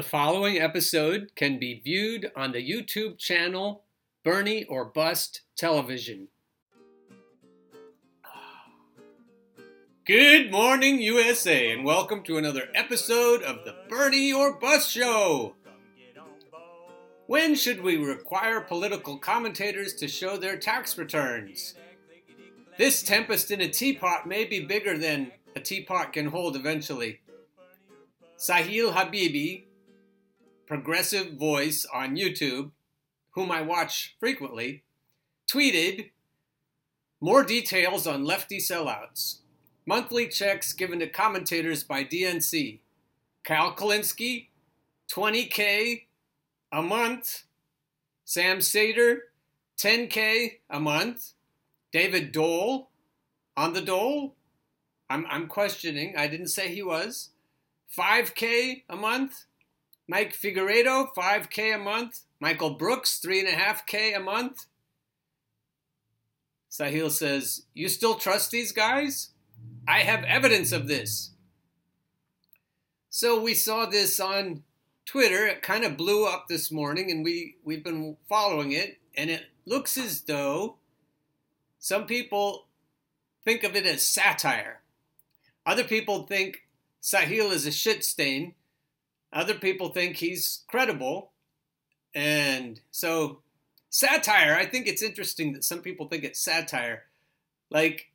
The following episode can be viewed on the YouTube channel Bernie or Bust Television. Good morning, USA, and welcome to another episode of the Bernie or Bust Show. When should we require political commentators to show their tax returns? This tempest in a teapot may be bigger than a teapot can hold eventually. Sahil Habibi, progressive voice on YouTube, whom I watch frequently, tweeted more details on lefty sellouts. Monthly checks given to commentators by DNC. Kyle Kulinski, 20K a month. Sam Seder, 10K a month. David Doel, on the Dole. I'm, I'm questioning. I didn't say he was. 5K a month. Mike Figueredo, 5K a month. Michael Brooks, 3.5K a month. Sahil says, You still trust these guys? I have evidence of this. So we saw this on Twitter. It kind of blew up this morning, and we, we've been following it. And it looks as though some people think of it as satire. Other people think Sahil is a shit stain. Other people think he's credible. And so, satire, I think it's interesting that some people think it's satire. Like,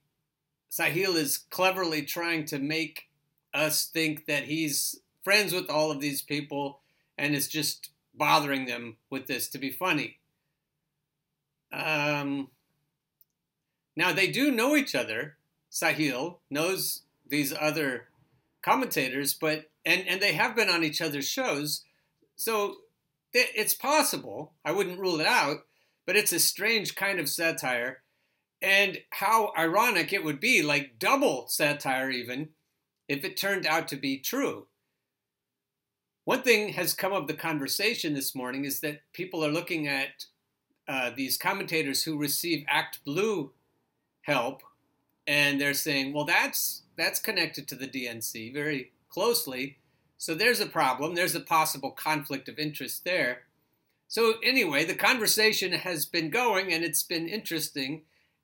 Sahil is cleverly trying to make us think that he's friends with all of these people and is just bothering them with this to be funny. Um, now, they do know each other. Sahil knows these other commentators, but and and they have been on each other's shows, so it's possible. I wouldn't rule it out, but it's a strange kind of satire, and how ironic it would be, like double satire even, if it turned out to be true. One thing has come of the conversation this morning is that people are looking at uh, these commentators who receive Act Blue help, and they're saying, well, that's that's connected to the DNC very closely. So there's a problem. There's a possible conflict of interest there. So anyway, the conversation has been going and it's been interesting.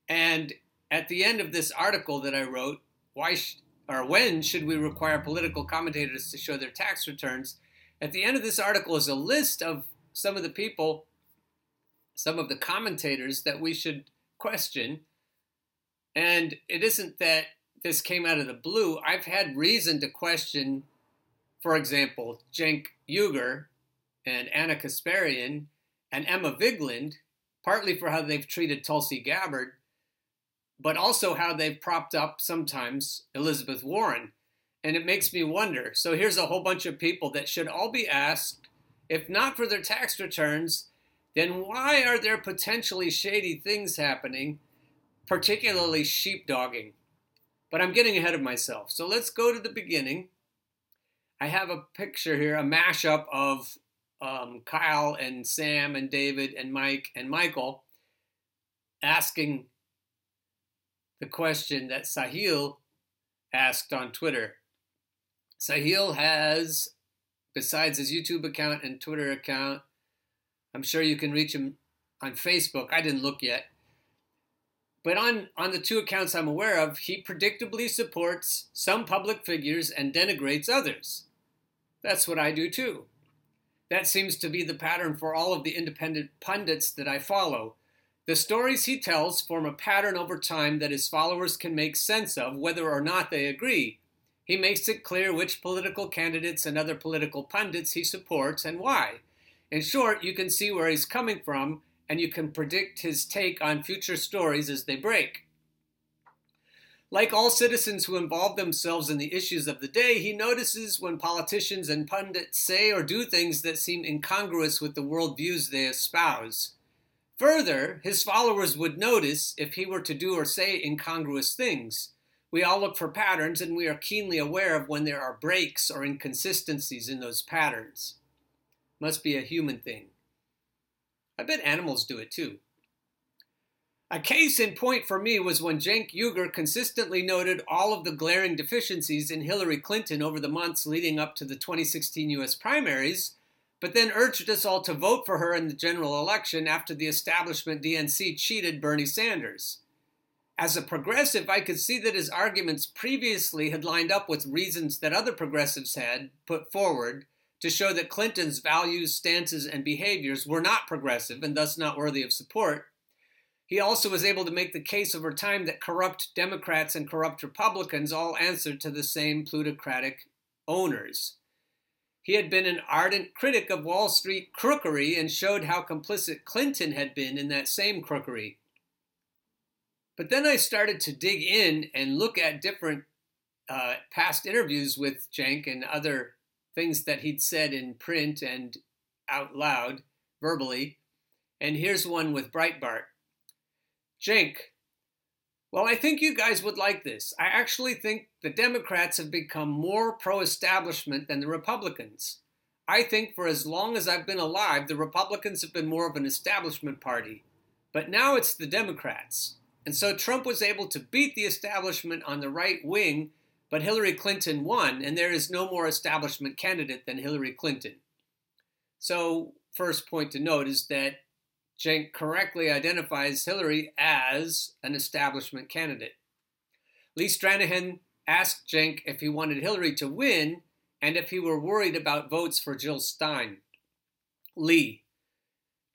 And at the end of this article that I wrote, why sh- or when should we require political commentators to show their tax returns? At the end of this article is a list of some of the people, some of the commentators that we should question and it isn't that this came out of the blue. I've had reason to question, for example, Cenk Uygur and Ana Kasparian and Emma Vigeland, partly for how they've treated Tulsi Gabbard, but also how they've propped up sometimes Elizabeth Warren. And it makes me wonder. So here's a whole bunch of people that should all be asked, if not for their tax returns, then why are there potentially shady things happening particularly sheepdogging. But I'm getting ahead of myself. So let's go to the beginning. I have a picture here, a mashup of um, Kyle and Sam and David and Mike and Michael asking the question that Sahil asked on Twitter. Sahil has, besides his YouTube account and Twitter account, I'm sure you can reach him on Facebook. I didn't look yet. But on, on the two accounts I'm aware of, he predictably supports some public figures and denigrates others. That's what I do too. That seems to be the pattern for all of the independent pundits that I follow. The stories he tells form a pattern over time that his followers can make sense of whether or not they agree. He makes it clear which political candidates and other political pundits he supports and why. In short, you can see where he's coming from and you can predict his take on future stories as they break. Like all citizens who involve themselves in the issues of the day, he notices when politicians and pundits say or do things that seem incongruous with the worldviews they espouse. Further, his followers would notice if he were to do or say incongruous things. We all look for patterns, and we are keenly aware of when there are breaks or inconsistencies in those patterns. Must be a human thing. I bet animals do it too. A case in point for me was when Cenk Uygur consistently noted all of the glaring deficiencies in Hillary Clinton over the months leading up to the 2016 US primaries, but then urged us all to vote for her in the general election after the establishment DNC cheated Bernie Sanders. As a progressive, I could see that his arguments previously had lined up with reasons that other progressives had put forward to show that Clinton's values, stances, and behaviors were not progressive and thus not worthy of support. He also was able to make the case over time that corrupt Democrats and corrupt Republicans all answered to the same plutocratic owners. He had been an ardent critic of Wall Street crookery and showed how complicit Clinton had been in that same crookery. But then I started to dig in and look at different uh, past interviews with Cenk and other things that he'd said in print and out loud, verbally. And here's one with Breitbart. Cenk, well, I think you guys would like this. I actually think the Democrats have become more pro establishment than the Republicans. I think for as long as I've been alive, the Republicans have been more of an establishment party. But now it's the Democrats. And so Trump was able to beat the establishment on the right wing but Hillary Clinton won, and there is no more establishment candidate than Hillary Clinton. So, first point to note is that Cenk correctly identifies Hillary as an establishment candidate. Lee Stranahan asked Cenk if he wanted Hillary to win and if he were worried about votes for Jill Stein. Lee,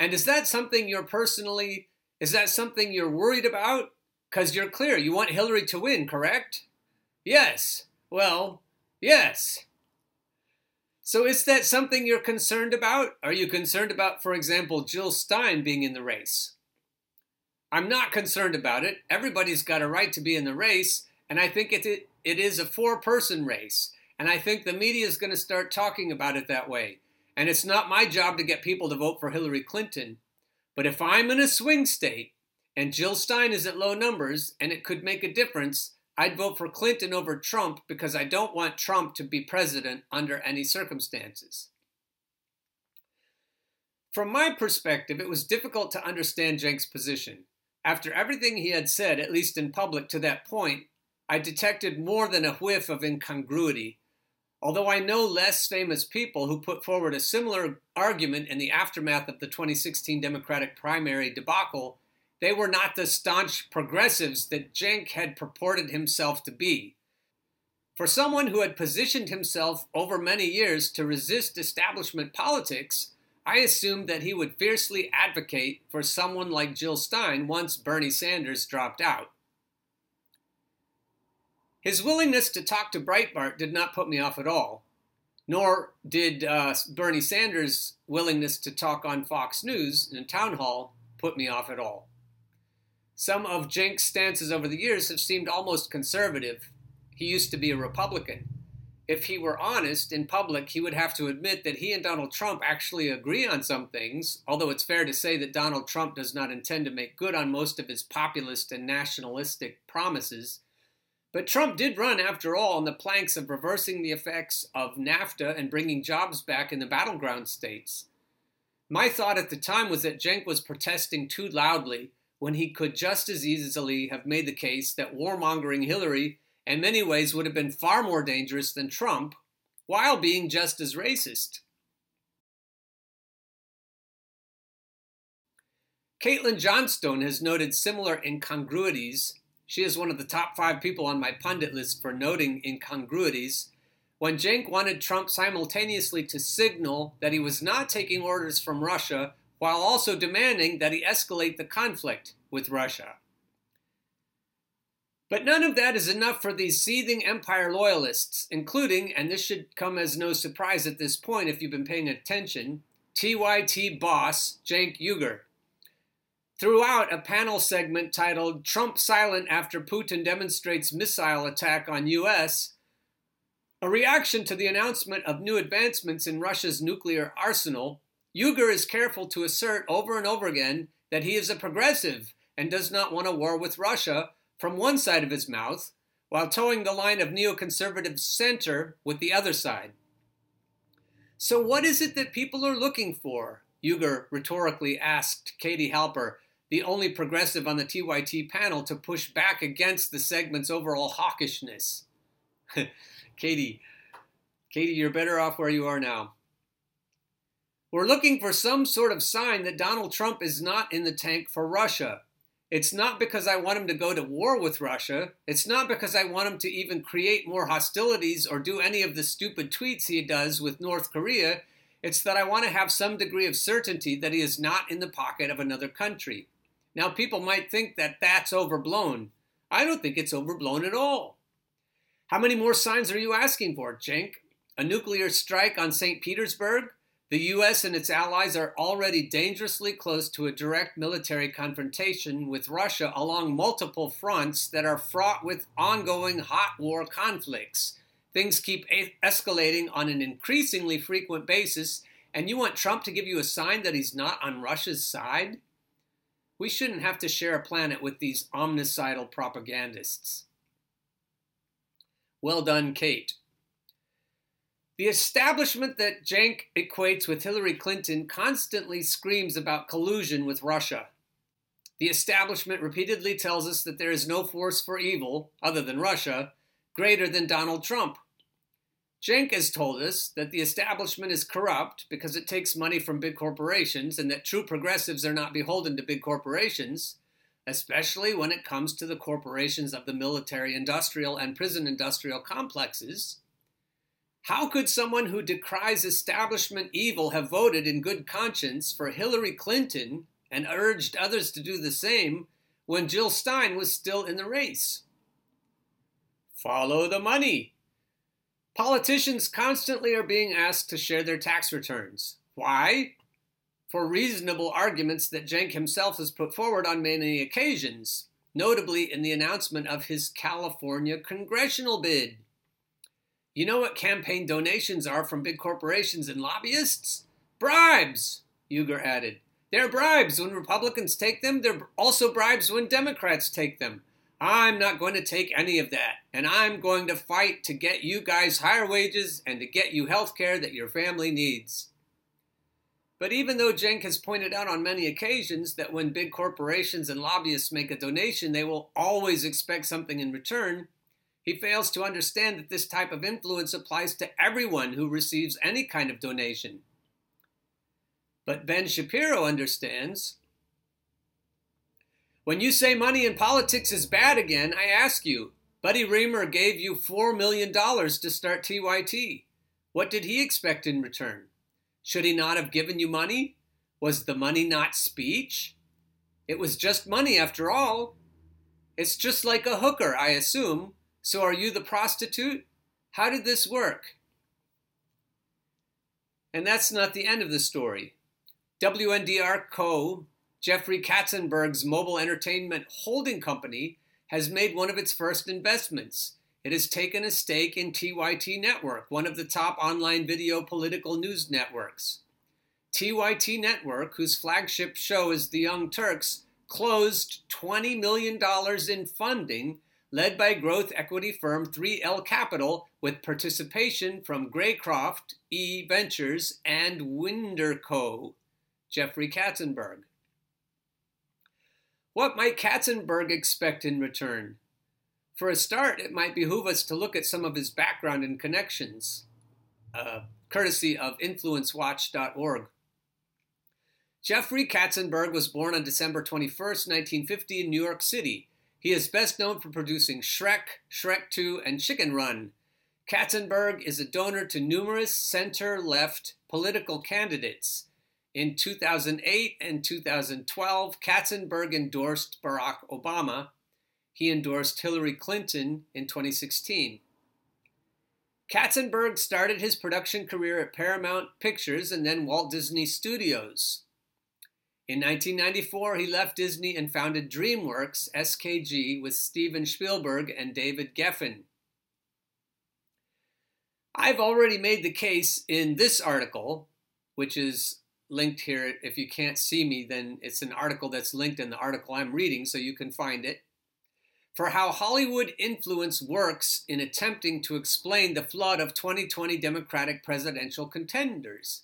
and is that something you're personally, is that something you're worried about? Because you're clear, you want Hillary to win, correct? Yes. Well, yes. So is that something you're concerned about? Are you concerned about, for example, Jill Stein being in the race? I'm not concerned about it. Everybody's got a right to be in the race, and I think it, it, it is a four person race. And I think the media is going to start talking about it that way. And it's not my job to get people to vote for Hillary Clinton. But if I'm in a swing state and Jill Stein is at low numbers and it could make a difference, I'd vote for Clinton over Trump because I don't want Trump to be president under any circumstances. From my perspective, it was difficult to understand Cenk's position. After everything he had said, at least in public to that point, I detected more than a whiff of incongruity. Although I know less famous people who put forward a similar argument in the aftermath of the 2016 Democratic primary debacle, they were not the staunch progressives that Cenk had purported himself to be. For someone who had positioned himself over many years to resist establishment politics, I assumed that he would fiercely advocate for someone like Jill Stein once Bernie Sanders dropped out. His willingness to talk to Breitbart did not put me off at all, nor did uh, Bernie Sanders' willingness to talk on Fox News in a town hall put me off at all. Some of Cenk's stances over the years have seemed almost conservative. He used to be a Republican. If he were honest in public, he would have to admit that he and Donald Trump actually agree on some things, although it's fair to say that Donald Trump does not intend to make good on most of his populist and nationalistic promises. But Trump did run, after all, on the planks of reversing the effects of NAFTA and bringing jobs back in the battleground states. My thought at the time was that Cenk was protesting too loudly when he could just as easily have made the case that warmongering Hillary in many ways would have been far more dangerous than Trump, while being just as racist. Caitlin Johnstone has noted similar incongruities. She is one of the top five people on my pundit list for noting incongruities. When Cenk wanted Trump simultaneously to signal that he was not taking orders from Russia while also demanding that he escalate the conflict with Russia. But none of that is enough for these seething empire loyalists, including, and this should come as no surprise at this point if you've been paying attention, TYT boss Cenk Uygur. Throughout a panel segment titled Trump Silent After Putin Demonstrates Missile Attack on U.S., a reaction to the announcement of new advancements in Russia's nuclear arsenal, Uygur is careful to assert over and over again that he is a progressive and does not want a war with Russia from one side of his mouth, while toeing the line of neoconservative center with the other side. So, what is it that people are looking for? Uygur rhetorically asked Katie Halper, the only progressive on the TYT panel to push back against the segment's overall hawkishness. Katie, Katie, you're better off where you are now. We're looking for some sort of sign that Donald Trump is not in the tank for Russia. It's not because I want him to go to war with Russia. It's not because I want him to even create more hostilities or do any of the stupid tweets he does with North Korea. It's that I want to have some degree of certainty that he is not in the pocket of another country. Now, people might think that that's overblown. I don't think it's overblown at all. How many more signs are you asking for, Cenk? A nuclear strike on St. Petersburg? The U.S. and its allies are already dangerously close to a direct military confrontation with Russia along multiple fronts that are fraught with ongoing hot war conflicts. Things keep a- escalating on an increasingly frequent basis, and you want Trump to give you a sign that he's not on Russia's side? We shouldn't have to share a planet with these omnicidal propagandists. Well done, Kate. The establishment that Cenk equates with Hillary Clinton constantly screams about collusion with Russia. The establishment repeatedly tells us that there is no force for evil, other than Russia, greater than Donald Trump. Cenk has told us that the establishment is corrupt because it takes money from big corporations and that true progressives are not beholden to big corporations, especially when it comes to the corporations of the military industrial and prison industrial complexes how could someone who decries establishment evil have voted in good conscience for Hillary Clinton and urged others to do the same when Jill Stein was still in the race? Follow the money. Politicians constantly are being asked to share their tax returns. Why? For reasonable arguments that Cenk himself has put forward on many occasions, notably in the announcement of his California congressional bid. You know what campaign donations are from big corporations and lobbyists? Bribes, Uygur added. They're bribes when Republicans take them, they're also bribes when Democrats take them. I'm not going to take any of that, and I'm going to fight to get you guys higher wages and to get you health care that your family needs. But even though Cenk has pointed out on many occasions that when big corporations and lobbyists make a donation, they will always expect something in return, he fails to understand that this type of influence applies to everyone who receives any kind of donation. But Ben Shapiro understands. When you say money in politics is bad again, I ask you, Buddy Roemer gave you $4 million to start TYT. What did he expect in return? Should he not have given you money? Was the money not speech? It was just money after all. It's just like a hooker, I assume, so are you the prostitute? How did this work? And that's not the end of the story. WndrCo, Jeffrey Katzenberg's mobile entertainment holding company, has made one of its first investments. It has taken a stake in TYT Network, one of the top online video political news networks. TYT Network, whose flagship show is The Young Turks, closed $20 million in funding led by growth equity firm 3L Capital, with participation from Greycroft, E Ventures and WndrCo. Jeffrey Katzenberg. What might Katzenberg expect in return? For a start, it might behoove us to look at some of his background and connections, uh, courtesy of InfluenceWatch.org. Jeffrey Katzenberg was born on December 21, 1950, in New York City he is best known for producing Shrek, Shrek 2, and Chicken Run. Katzenberg is a donor to numerous center left political candidates. In 2008 and 2012, Katzenberg endorsed Barack Obama. He endorsed Hillary Clinton in 2016. Katzenberg started his production career at Paramount Pictures and then Walt Disney Studios. In 1994, he left Disney and founded DreamWorks SKG with Steven Spielberg and David Geffen. I've already made the case in this article, which is linked here. If you can't see me, then it's an article that's linked in the article I'm reading, so you can find it. For how Hollywood influence works in attempting to explain the flood of 2020 Democratic presidential contenders.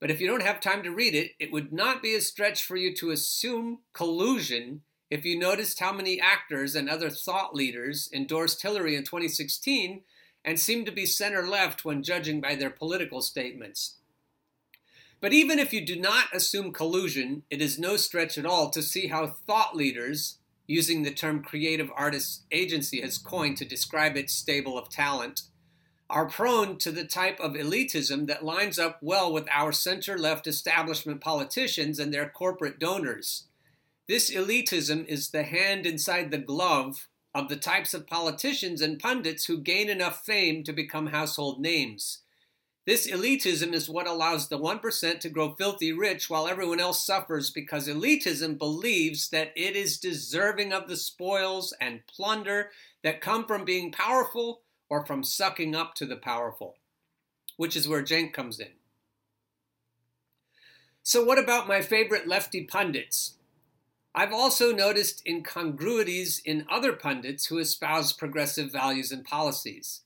But if you don't have time to read it, it would not be a stretch for you to assume collusion if you noticed how many actors and other thought leaders endorsed Hillary in 2016 and seemed to be center left when judging by their political statements. But even if you do not assume collusion, it is no stretch at all to see how thought leaders, using the term creative artists agency has coined to describe its stable of talent, are prone to the type of elitism that lines up well with our center left establishment politicians and their corporate donors. This elitism is the hand inside the glove of the types of politicians and pundits who gain enough fame to become household names. This elitism is what allows the 1% to grow filthy rich while everyone else suffers because elitism believes that it is deserving of the spoils and plunder that come from being powerful or from sucking up to the powerful, which is where Cenk comes in. So, what about my favorite lefty pundits? I've also noticed incongruities in other pundits who espouse progressive values and policies.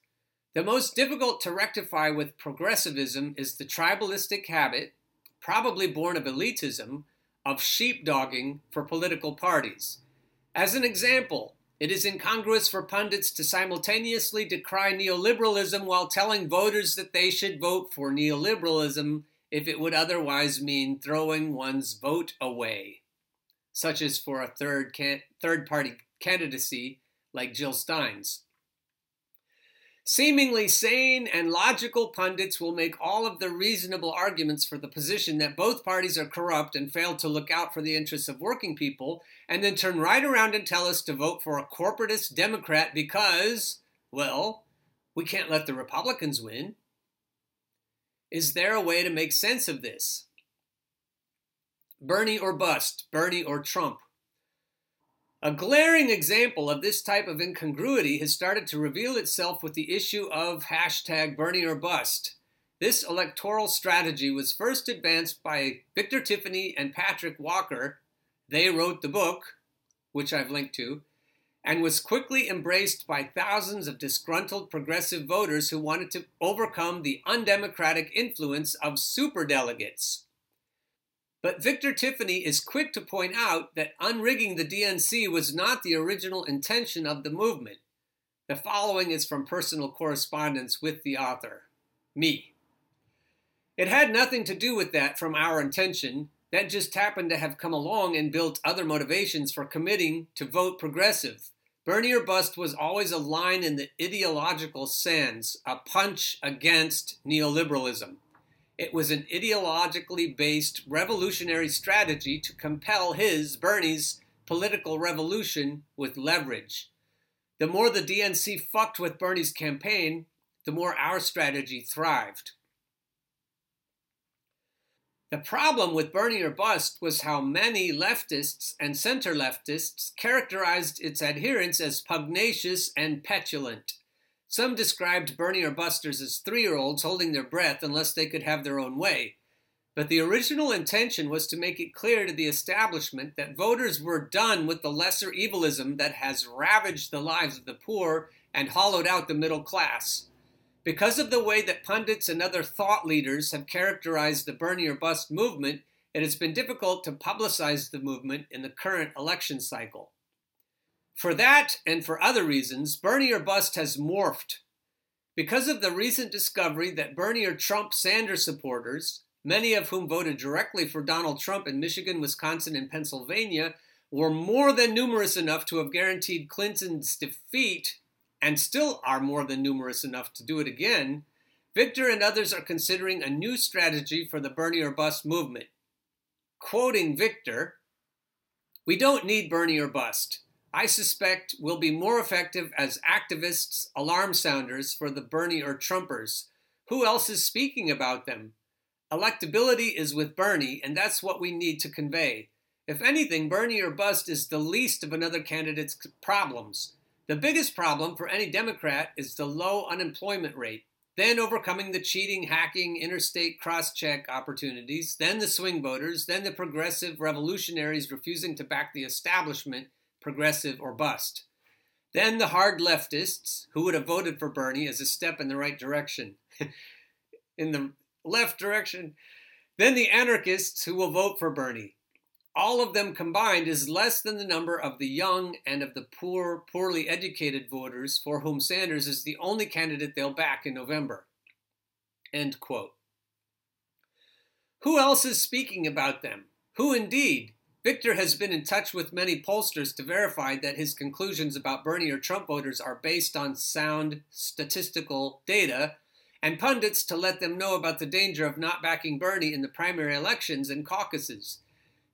The most difficult to rectify with progressivism is the tribalistic habit, probably born of elitism, of sheepdogging for political parties. As an example, it is incongruous for pundits to simultaneously decry neoliberalism while telling voters that they should vote for neoliberalism if it would otherwise mean throwing one's vote away such as for a third can- third party candidacy like Jill Stein's. Seemingly sane and logical pundits will make all of the reasonable arguments for the position that both parties are corrupt and fail to look out for the interests of working people, and then turn right around and tell us to vote for a corporatist Democrat because, well, we can't let the Republicans win. Is there a way to make sense of this? Bernie or bust, Bernie or Trump. A glaring example of this type of incongruity has started to reveal itself with the issue of hashtag Bernie or bust. This electoral strategy was first advanced by Victor Tiffany and Patrick Walker. They wrote the book, which I've linked to, and was quickly embraced by thousands of disgruntled progressive voters who wanted to overcome the undemocratic influence of superdelegates. But Victor Tiffany is quick to point out that unrigging the DNC was not the original intention of the movement. The following is from personal correspondence with the author, me. It had nothing to do with that from our intention. That just happened to have come along and built other motivations for committing to vote progressive. Bernie or bust was always a line in the ideological sands, a punch against neoliberalism. It was an ideologically based revolutionary strategy to compel his, Bernie's, political revolution with leverage. The more the DNC fucked with Bernie's campaign, the more our strategy thrived. The problem with Bernie or Bust was how many leftists and center leftists characterized its adherents as pugnacious and petulant. Some described Bernie or Busters as three year olds holding their breath unless they could have their own way. But the original intention was to make it clear to the establishment that voters were done with the lesser evilism that has ravaged the lives of the poor and hollowed out the middle class. Because of the way that pundits and other thought leaders have characterized the Bernie or Bust movement, it has been difficult to publicize the movement in the current election cycle. For that and for other reasons, Bernie or bust has morphed. Because of the recent discovery that Bernie or Trump Sanders supporters, many of whom voted directly for Donald Trump in Michigan, Wisconsin, and Pennsylvania, were more than numerous enough to have guaranteed Clinton's defeat, and still are more than numerous enough to do it again, Victor and others are considering a new strategy for the Bernie or bust movement. Quoting Victor, we don't need Bernie or bust. I suspect will be more effective as activists, alarm sounders for the Bernie or Trumpers. Who else is speaking about them? Electability is with Bernie, and that's what we need to convey. If anything, Bernie or bust is the least of another candidate's problems. The biggest problem for any Democrat is the low unemployment rate, then overcoming the cheating, hacking, interstate cross check opportunities, then the swing voters, then the progressive revolutionaries refusing to back the establishment progressive, or bust. Then the hard leftists, who would have voted for Bernie as a step in the right direction. in the left direction. Then the anarchists who will vote for Bernie. All of them combined is less than the number of the young and of the poor, poorly educated voters for whom Sanders is the only candidate they'll back in November. End quote. Who else is speaking about them? Who indeed? Victor has been in touch with many pollsters to verify that his conclusions about Bernie or Trump voters are based on sound statistical data, and pundits to let them know about the danger of not backing Bernie in the primary elections and caucuses.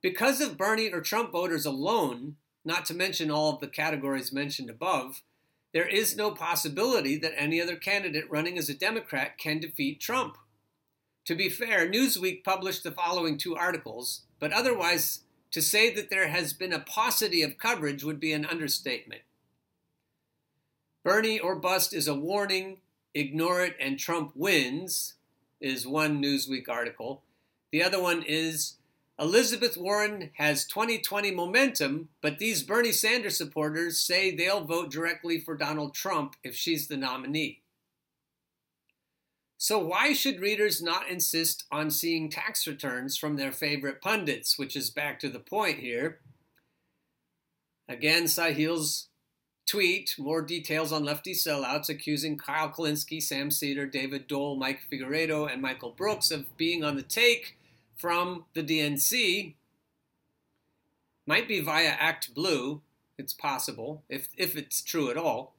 Because of Bernie or Trump voters alone, not to mention all of the categories mentioned above, there is no possibility that any other candidate running as a Democrat can defeat Trump. To be fair, Newsweek published the following two articles, but otherwise to say that there has been a paucity of coverage would be an understatement. Bernie or bust is a warning, ignore it and Trump wins, is one Newsweek article. The other one is Elizabeth Warren has 2020 momentum, but these Bernie Sanders supporters say they'll vote directly for Donald Trump if she's the nominee. So, why should readers not insist on seeing tax returns from their favorite pundits, which is back to the point here? Again, Sahil's tweet, more details on lefty sellouts, accusing Kyle Kulinski, Sam Seder, David Doel, Mike Figueredo, and Michael Brooks of being on the take from the DNC. Might be via Act Blue, it's possible, if, if it's true at all.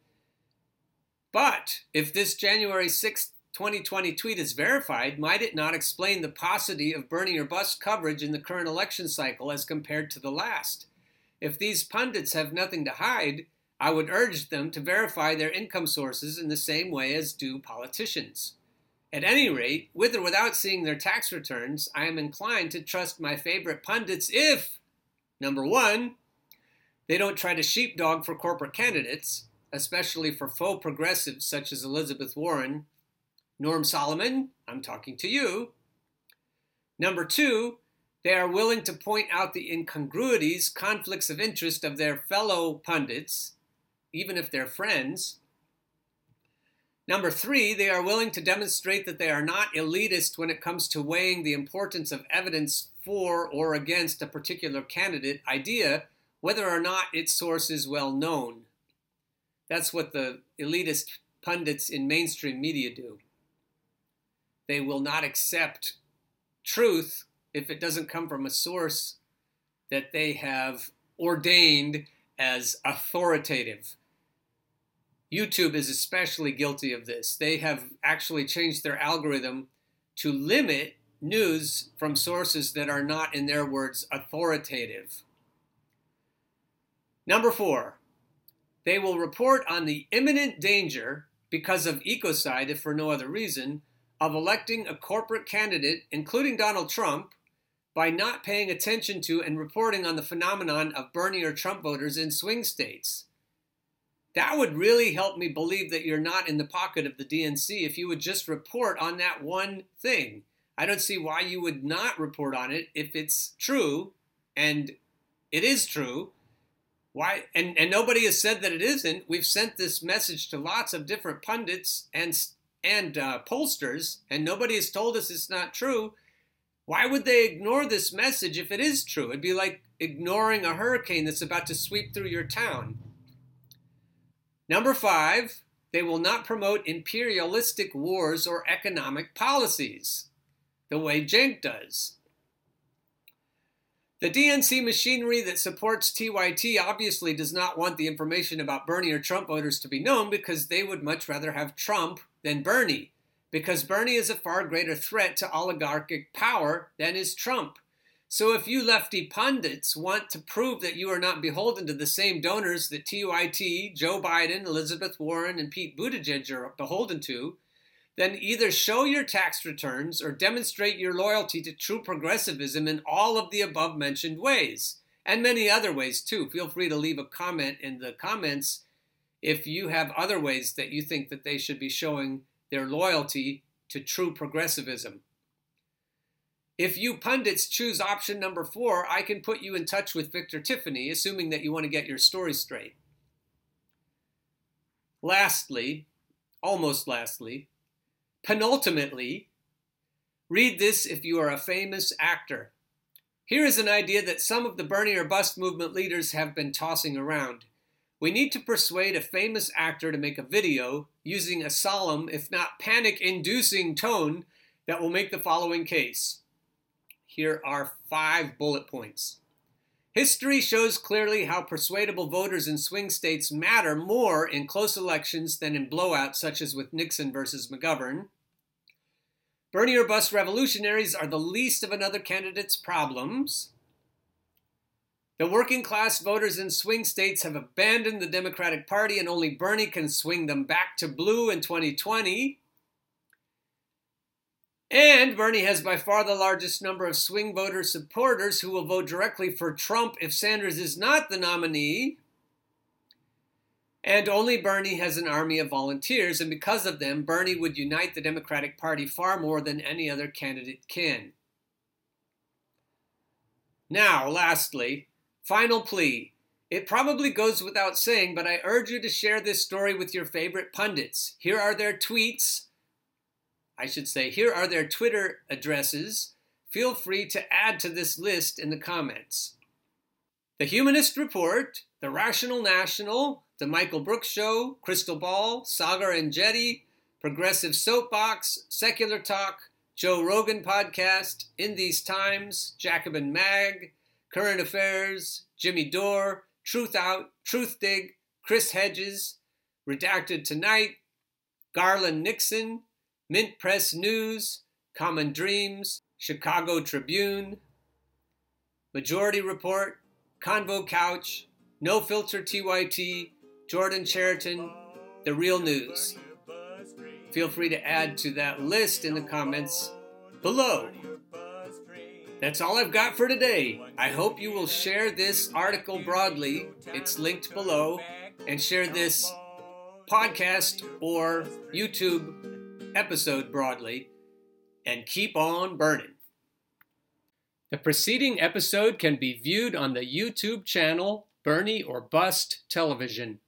But if this January 6th 2020 tweet is verified, might it not explain the paucity of Bernie or bust coverage in the current election cycle as compared to the last? If these pundits have nothing to hide, I would urge them to verify their income sources in the same way as do politicians. At any rate, with or without seeing their tax returns, I am inclined to trust my favorite pundits if, number one, they don't try to sheepdog for corporate candidates, especially for faux progressives such as Elizabeth Warren Norm Solomon, I'm talking to you. Number two, they are willing to point out the incongruities, conflicts of interest of their fellow pundits, even if they're friends. Number three, they are willing to demonstrate that they are not elitist when it comes to weighing the importance of evidence for or against a particular candidate idea, whether or not its source is well known. That's what the elitist pundits in mainstream media do. They will not accept truth if it doesn't come from a source that they have ordained as authoritative. YouTube is especially guilty of this. They have actually changed their algorithm to limit news from sources that are not, in their words, authoritative. Number four, they will report on the imminent danger because of ecocide, if for no other reason, of electing a corporate candidate, including Donald Trump, by not paying attention to and reporting on the phenomenon of Bernie or Trump voters in swing states. That would really help me believe that you're not in the pocket of the DNC if you would just report on that one thing. I don't see why you would not report on it if it's true, and it is true. Why and, and nobody has said that it isn't. We've sent this message to lots of different pundits and and uh, pollsters, and nobody has told us it's not true, why would they ignore this message if it is true? It'd be like ignoring a hurricane that's about to sweep through your town. Number five, they will not promote imperialistic wars or economic policies the way Cenk does. The DNC machinery that supports TYT obviously does not want the information about Bernie or Trump voters to be known because they would much rather have Trump than Bernie, because Bernie is a far greater threat to oligarchic power than is Trump. So if you lefty pundits want to prove that you are not beholden to the same donors that TYT, Joe Biden, Elizabeth Warren, and Pete Buttigieg are beholden to, then either show your tax returns or demonstrate your loyalty to true progressivism in all of the above mentioned ways, and many other ways too. Feel free to leave a comment in the comments if you have other ways that you think that they should be showing their loyalty to true progressivism. If you pundits choose option number four, I can put you in touch with Victor Tiffany, assuming that you want to get your story straight. Lastly, almost lastly, penultimately, Read this if you are a famous actor. Here is an idea that some of the Bernie or Bust movement leaders have been tossing around. We need to persuade a famous actor to make a video using a solemn, if not panic inducing tone that will make the following case. Here are five bullet points. History shows clearly how persuadable voters in swing states matter more in close elections than in blowouts such as with Nixon versus McGovern. Bernie or bust revolutionaries are the least of another candidate's problems. The working class voters in swing states have abandoned the Democratic Party, and only Bernie can swing them back to blue in 2020. And Bernie has by far the largest number of swing voter supporters who will vote directly for Trump if Sanders is not the nominee. And only Bernie has an army of volunteers, and because of them, Bernie would unite the Democratic Party far more than any other candidate can. Now, lastly, final plea. It probably goes without saying, but I urge you to share this story with your favorite pundits. Here are their tweets. I should say, here are their Twitter addresses. Feel free to add to this list in the comments. The Humanist Report, The Rational National, The Michael Brooks Show, Krystal Ball, Saagar Enjeti, Progressive Soapbox, Secular Talk, Joe Rogan Podcast, In These Times, Jacobin Mag, Current Affairs, Jimmy Dore, Truth Out, Truthdig, Chris Hedges, Redacted Tonight, Garland Nixon, Mint Press News, Common Dreams, Chicago Tribune, Majority Report, Convo Couch, No Filter TYT, Jordan Chariton, The Real News. Feel free to add to that list in the comments below. That's all I've got for today. I hope you will share this article broadly. It's linked below. And share this podcast or YouTube episode broadly. And keep on burning. The preceding episode can be viewed on the YouTube channel Bernie or Bust Television.